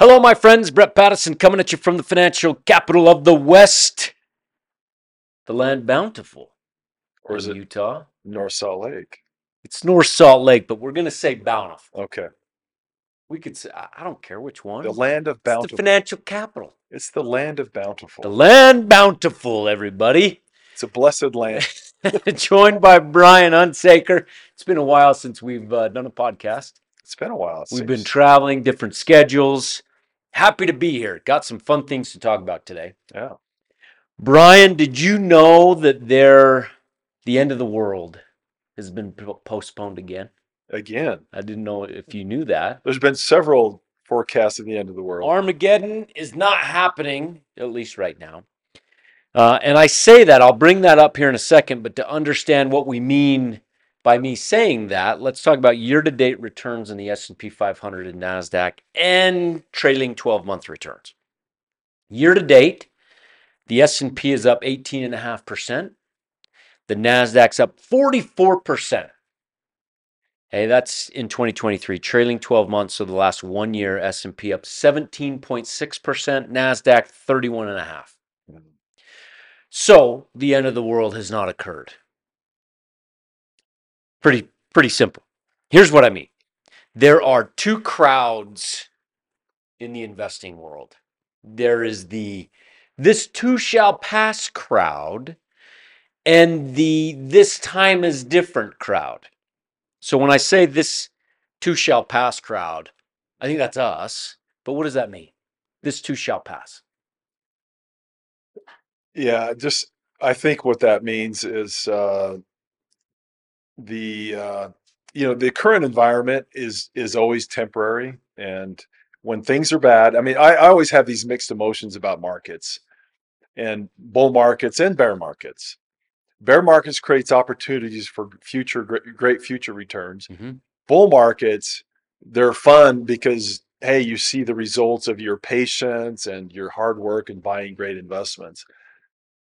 Hello, my friends. Brett Pattison coming at you from the financial capital of the West, the land bountiful. Or is it Utah? North Salt Lake? It's North Salt Lake, but we're going to say bountiful. Okay. We could say, I don't care which one. The land of bountiful. it's the financial capital. It's the land of bountiful. The land bountiful, everybody. It's a blessed land. Joined by Brian Hunsaker. It's been a while since we've uh, done a podcast. It's been a while. We've been traveling, different schedules. Happy to be here. Got some fun things to talk about today. yeah. Brian, did you know that there, the end of the world has been postponed again? Again, I didn't know if you knew that. there's been several forecasts of the end of the world. Armageddon is not happening, at least right now. Uh, and I say that, I'll bring that up here in a second, but to understand what we mean by me saying that, let's talk about year-to-date returns in the S&P 500 and Nasdaq and trailing 12-month returns. Year-to-date, the S&P is up 18.5%. The Nasdaq's up 44%. Hey, that's in 2023, trailing 12 months, so the last one year, S&P up 17.6%, Nasdaq 31.5. Mhm. So the end of the world has not occurred. Pretty pretty simple. Here's what I mean. There are two crowds in the investing world. There is the this too shall pass crowd and the this time is different crowd. So when I say this too shall pass crowd, I think that's us. But what does that mean? This too shall pass. Yeah, just I think what that means is uh, the uh, you know the current environment is is always temporary, and when things are bad, I mean, I, I always have these mixed emotions about markets, and bull markets and bear markets. Bear markets creates opportunities for future great, future returns. Mhm. Bull markets they're fun because hey, you see the results of your patience and your hard work and buying great investments.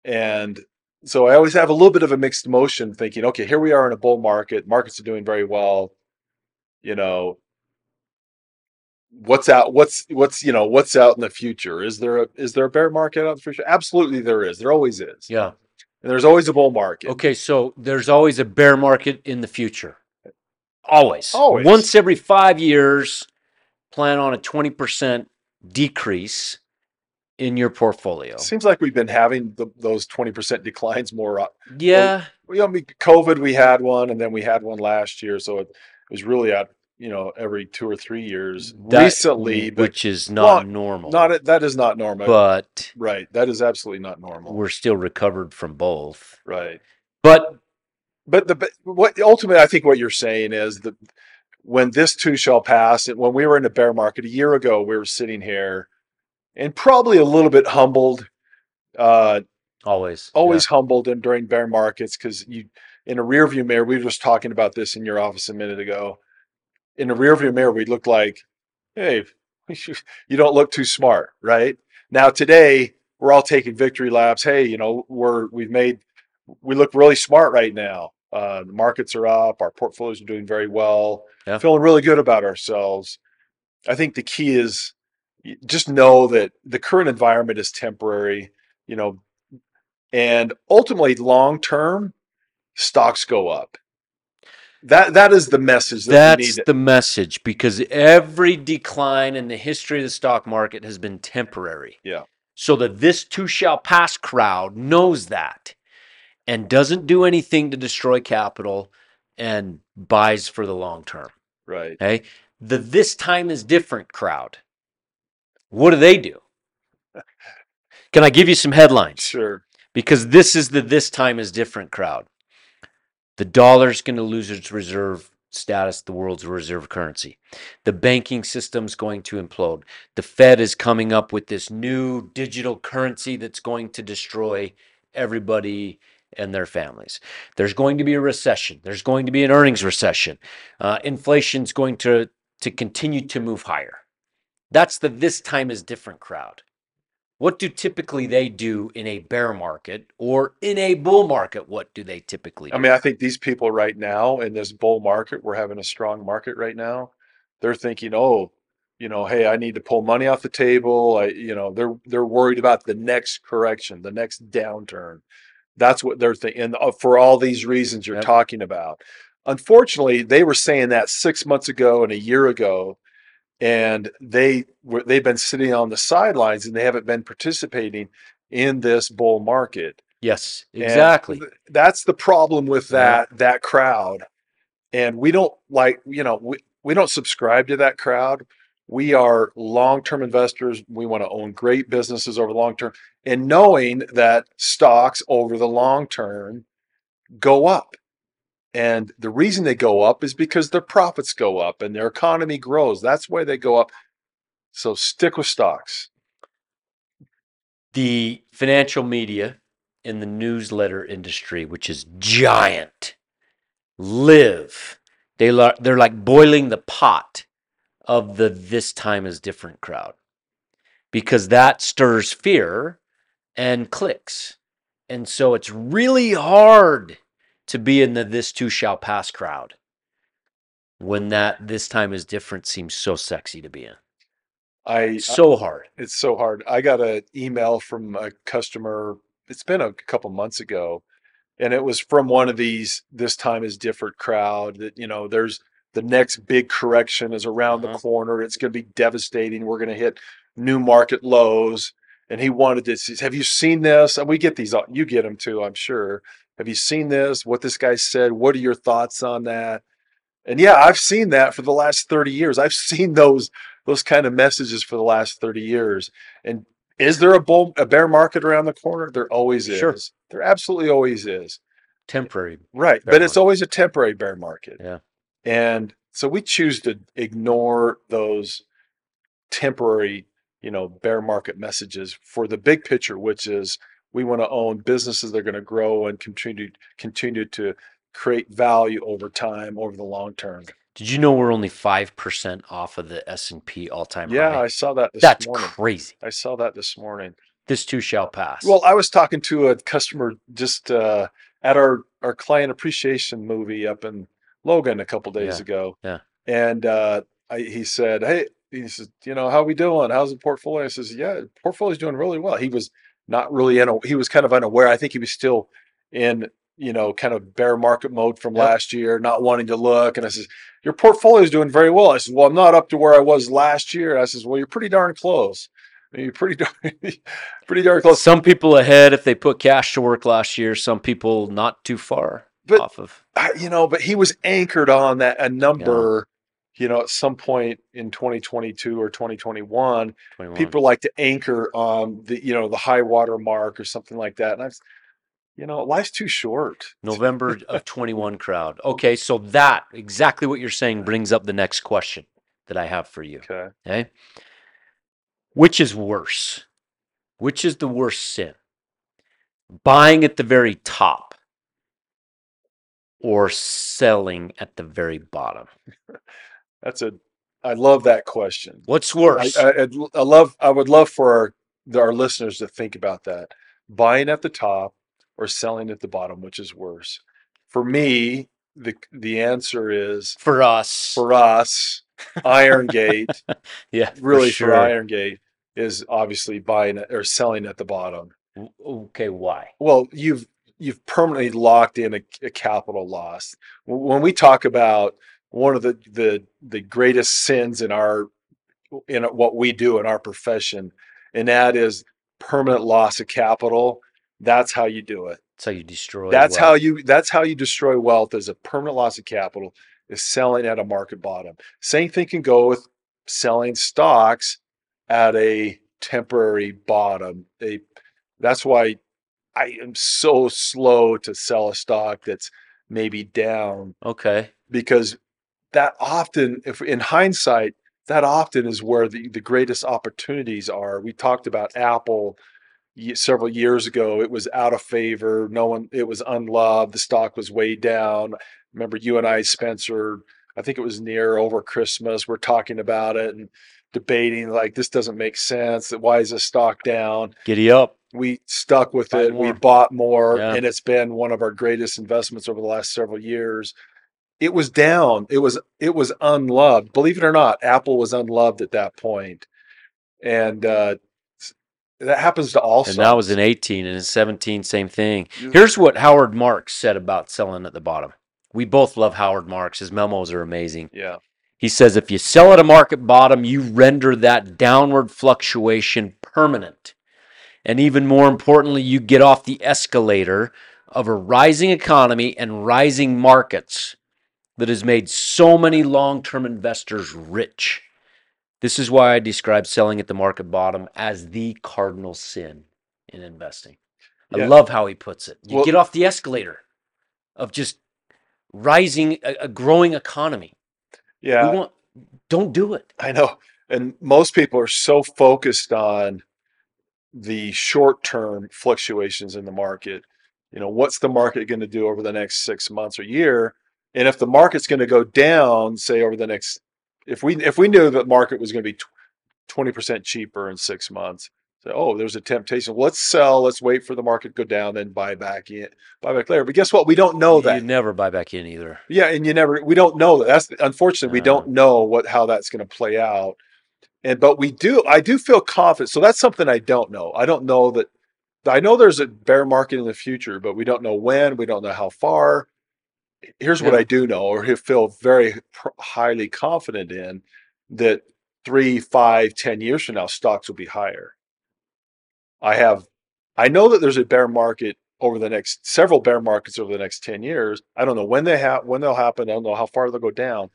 And so I always have a little bit of a mixed emotion thinking, okay, here we are in a bull market, markets are doing very well. You know, what's out what's what's you know, what's out in the future? Is there a is there a bear market out in the future? Absolutely there is. There always is. Yeah. And there's always a bull market. Okay, so there's always a bear market in the future. Always. Always. Once every five years, plan on a 20% decrease in your portfolio. Seems like we've been having the, those 20% declines more. o- Yeah. We, I mean, COVID, we had one, and then we had one last year. So it, it was really at, you know, every two or three years that- recently, which is not Well, normal. not, that is not normal. but right. That is absolutely not normal. we're still recovered from both. right. But But the, but what ultimately, I think what you're saying is that when this too shall pass, and when we were in a bear market a year ago, we were sitting here and probably a little bit humbled, uh, always. always humbled in during bear markets because you in a rear view mirror we were just talking about this in your office a minute ago. In a rear view mirror we look like hey you don't look too smart right? Now today we're all taking victory laps. Hey you know we're we've made we look really smart right now. Uh the markets are up our portfolios are doing very well Yeah. feeling really good about ourselves. I think the key is just know that the current environment is temporary you know and ultimately long term stocks go up that that is the message that we That's the message because every decline in the history of the stock market has been temporary. Yeah. So that this too shall pass crowd knows that and doesn't do anything to destroy capital and buys for the long term. right Okay. The this time is different crowd. What do they do? Can I give you some headlines? sure because this is the this time is different crowd. The dollar's going to lose its reserve status, the world's reserve currency. The banking system's going to implode. The Fed is coming up with this new digital currency that's going to destroy everybody and their families. There's going to be a recession. There's going to be an earnings recession. Uh, inflation's going to to continue to move higher. That's the this time is different crowd. What do typically they do in a bear market or in a bull market? What do they typically do? I mean, I think these people right now in this bull market, we're having a strong market right now. They're thinking, oh, you know, hey, I need to pull money off the table. I, you know, they're they're worried about the next correction, the next downturn. That's what they're thinking. And uh, for all these reasons you're Yep. talking about. Unfortunately, they were saying that six months ago and a year ago, and they were they've been sitting on the sidelines and they haven't been participating in this bull market. Yes, exactly. th- that's the problem with Yeah. that that crowd. And we don't like, you know, we, we don't subscribe to that crowd. We are long-term investors. We want to own great businesses over the long term and knowing that stocks over the long term go up. And the reason they go up is because their profits go up and their economy grows. That's why they go up. So stick with stocks. the financial media in the newsletter industry, which is giant, live. They la- they're like boiling the pot of the this time is different crowd because that stirs fear and clicks. And so it's really hard to be in the this too shall pass crowd when that this time is different seems so sexy to be in. I So hard. It's so hard. I got an email from a customer. It's been a couple months ago, and it was from one of these. This time is different crowd. That you know, there's the next big correction is around the Uh-huh. corner. It's going to be devastating. We're going to hit new market lows. And he wanted to see, have you seen this? And we get these, you get them too, I'm sure. Have you seen this? What this guy said? What are your thoughts on that? And yeah, I've seen that for the last 30 years. I've seen those those kind of messages for the last 30 years. And is there a bull a bear market around the corner? There always is. Sure. There absolutely always is. Temporary. Right. But it's always a temporary bear market. Yeah. And so we choose to ignore those temporary, you know, bear market messages for the big picture, which is we want to own businesses that are going to grow and continue continue to create value over time over the long term. Did you know we're only five percent off of the S and P all time Yeah, high? I saw that this That's morning. crazy. I saw that this morning. This too shall pass. Well, I was talking to a customer just uh, at our our client appreciation movie up in Logan a couple days Yeah, ago. yeah. And uh, I, he said, "Hey," he says, "You know, how we doing? How's the portfolio?" I says, "Yeah, portfolio's doing really well." He was not really in. A, he was kind of unaware. I think he was still in, you know, kind of bear market mode from Yep. last year, not wanting to look. And I says, "Your portfolio is doing very well." I says, "Well, I'm not up to where I was last year." I says, "Well, you're pretty darn close. I mean, you're pretty darn, pretty darn close." some people ahead if they put cash to work last year. Some people not too far But- off of. You know, but he was anchored on that a number, you know, at some point in 2022 or 2021. 21. People like to anchor on the, you know, the high water mark or something like that. And I've, you know, life's too short. November of 21 crowd. Okay, so that exactly what you're saying brings up the next question that I have for you. Okay. Okay. Which is worse? Which is the worst sin? Buying at the very top or selling at the very bottom? That's a, I love that question. What's worse? I, I'd- I love, I would love for our, our listeners to think about that. Buying at the top or selling at the bottom, which is worse? For me, the, the answer is for us. for us, Iron Gate, yeah, really for, sure. Iron Gate, is obviously buying or selling at the bottom. Okay, why? Well, you've you've permanently locked in a, a capital loss. When we talk about one of the the the greatest sins in our in what we do in our profession, and that is permanent loss of capital. That's how you do it. That's how you destroy. That's wealth. how you that's how you destroy wealth as a permanent loss of capital is selling at a market bottom. Same thing can go with selling stocks at a temporary bottom. They that's why I am so slow to sell a stock that's maybe down Okay. because that often if in hindsight that often is where the, the greatest opportunities are we talked about apple several years ago it was out of favor no one it was unloved the stock was way down remember you and i spencer i think it was near over christmas we're talking about it and debating like this doesn't make sense why is this stock down Giddy up. we stuck with Buy it. We bought more, Yeah. and it's been one of our greatest investments over the last several years. It was down. It was it was unloved. Believe it or not, Apple was unloved at that point, and uh, that happens to all. And that was in 18 and in 17, same thing. Here's what Howard Marks said about selling at the bottom. We both love Howard Marks. His memos are amazing. yeah, He says if you sell at a market bottom, you render that downward fluctuation permanent. And even more importantly, you get off the escalator of a rising economy and rising markets that has made so many long term investors rich. This is why I describe selling at the market bottom as the cardinal sin in investing. I Yeah. love how he puts it. You Well- get off the escalator of just rising, a, growing economy. yeah. We want, don't do it. I know. And most people are so focused on the short term fluctuations in the market. You know, what's the market going to do over the next six months or year? And if the market's going to go down, say over the next, if we if we knew that market was going to be twenty percent cheaper in six months, so oh, there's a temptation. Let's sell. Let's wait for the market to go down, then buy back in, buy back later. But guess what? We don't know that. You never buy back in either. Yeah, and you never we don't know that. That's unfortunately we don't know what how that's going to play out. And but we do I do feel confident. So that's something I don't know. I don't know that I know there's a bear market in the future, but we don't know when, we don't know how far. Here's what I do know or feel very pr- highly confident in that three, five, ten years from now, stocks will be higher. I have I know that there's a bear market over the next several bear markets over the next 10 years. I don't know when they have when they'll happen. I don't know how far they'll go down.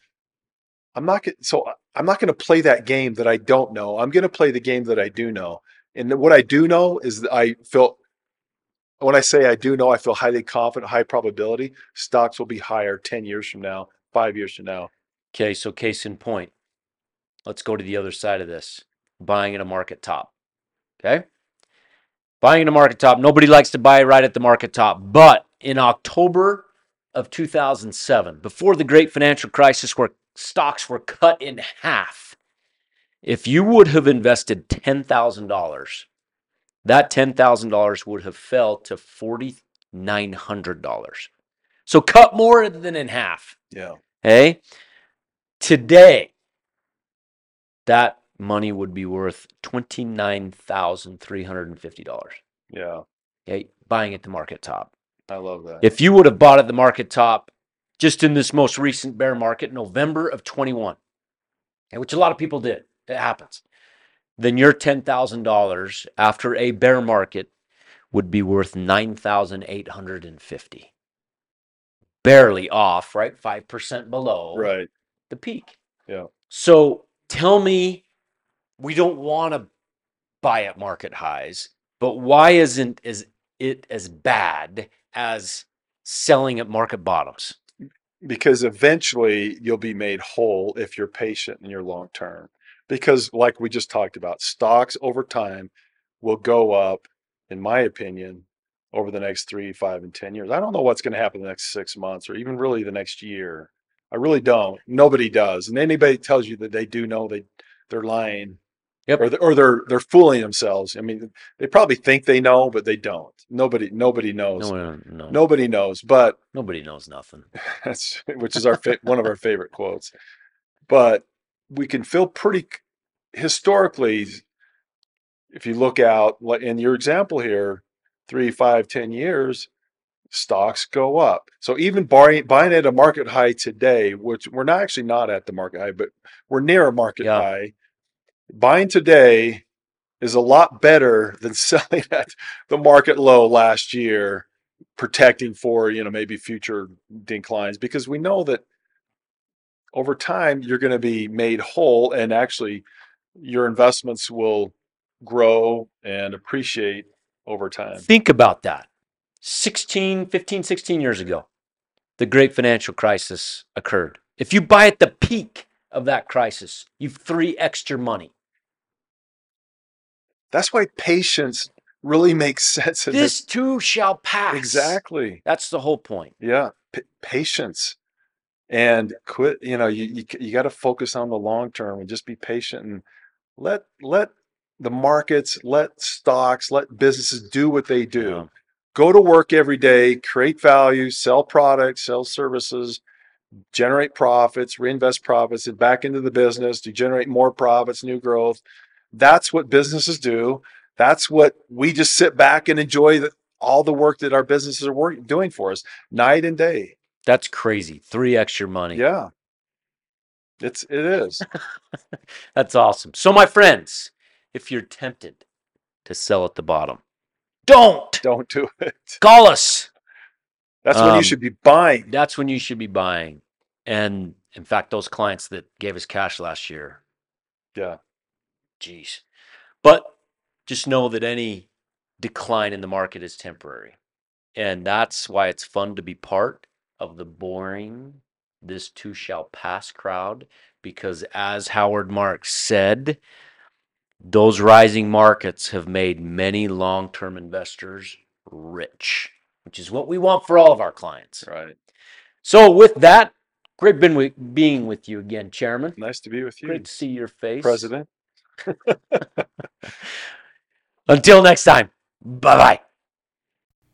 I'm not get, so I'm not going to play that game that I don't know. I'm going to play the game that I do know. And what I do know is that I feel when I say I do know, I feel highly confident, high probability stocks will be higher 10 years from now, 5 years from now. Okay, so case in point. Let's go to the other side of this. Buying at a market top. Okay? Buying at a market top. Nobody likes to buy right at the market top. But in October of 2007, before the great financial crisis where stocks were cut in half, if you would have invested $10,000, that $10,000 would have fell to $4,900. So cut more than in half. Yeah. Hey, today, that money would be worth $29,350. Yeah. Okay, buying at the market top. I love that. If you would have bought at the market top just in this most recent bear market, November of 21, okay, which a lot of people did, it happens, then your $10,000 after a bear market would be worth 9,850. Barely off, right? 5% below right. the peak. Yeah. So tell me, we don't want to buy at market highs, but why isn't is it as bad as selling at market bottoms? because eventually you'll be made whole if you're patient in your long term. Because, like we just talked about, stocks over time will go up, in my opinion, over the next three, five, and 10 years. I don't know what's going to happen the next six months or even really the next year. I really don't. Nobody does. And anybody tells you that they do know, they, they're lying. Yep. Or, or they're they're fooling themselves. I mean, they probably think they know, but they don't. Nobody nobody knows. No, no, no, Nobody knows. But nobody knows nothing. that's which is our one of our favorite quotes. But we can feel pretty historically, if you look out in your example here, three, five, ten years, stocks go up. So even buying buying at a market high today, which we're not actually not at the market high, but we're near a market Yeah. high. Buying today is a lot better than selling at the market low last year protecting for you know maybe future declines because we know that over time you're going to be made whole and actually your investments will grow and appreciate over time Think about that. 16, 15, 16 years ago, the great financial crisis occurred. If you buy at the peak of that crisis, you've three extra money. that's why patience really makes sense in This too shall pass. exactly That's the whole point. yeah P- patience and quit you know you you, you got to focus on the long term and just be patient and let let the markets let stocks let businesses do what they do Yeah. go to work every day create value sell products sell services generate profits, reinvest profits and back into the business to generate more profits, new growth. That's what businesses do. That's what we just sit back and enjoy the, all the work that our businesses are work, doing for us night and day. That's crazy. Three extra money. Yeah. It's it is. That's awesome. So, my friends, if you're tempted to sell at the bottom, don't Don't do it. call us. That's when Um, you should be buying. That's when you should be buying. And in fact, those clients that gave us cash last year, Yeah. geez. But just know that any decline in the market is temporary. And that's why it's fun to be part of the boring, this too shall pass crowd. Because as Howard Marks said, those rising markets have made many long term investors rich, which is what we want for all of our clients. Right. So, with that, great been with, being with you again, Chairman. Nice to be with you, Great to see your face. President. Until next time, bye bye.